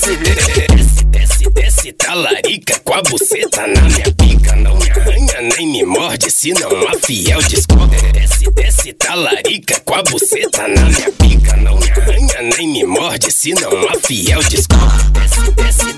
desce, desce, desce, desce, talarica com a buceta na minha pica. Não me arranha nem me morde, senão a fiel descobre. Desce, desce, talarica com a buceta na minha pica. Não me arranha nem me morde, senão a fiel descobre. Desce, desce,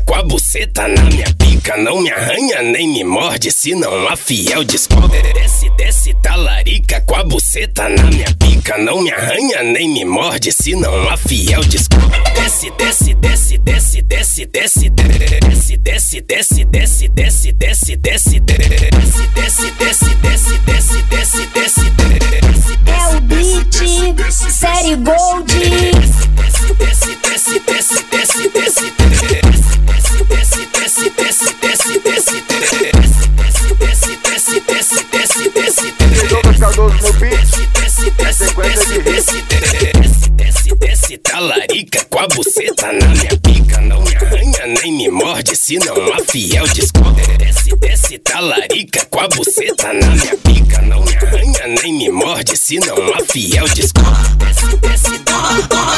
com a buceta na minha pica. Não me arranha nem me morde, senão a fiel descobre. Desce, desce, talarica com a buceta na minha pica. Não me arranha nem me morde, senão a fiel descobre. Desce, desce, desce, desce, desce, desce, desce, desce, desce, desce, desce, desce, desce, desce, desce, com a buceta na minha pica. Não me arranha nem me morde, senão a fiel descobre. Desce, desce, talarica com a buceta na minha pica. Não me arranha nem me morde, senão a fiel descobre. Desce, desce, toma,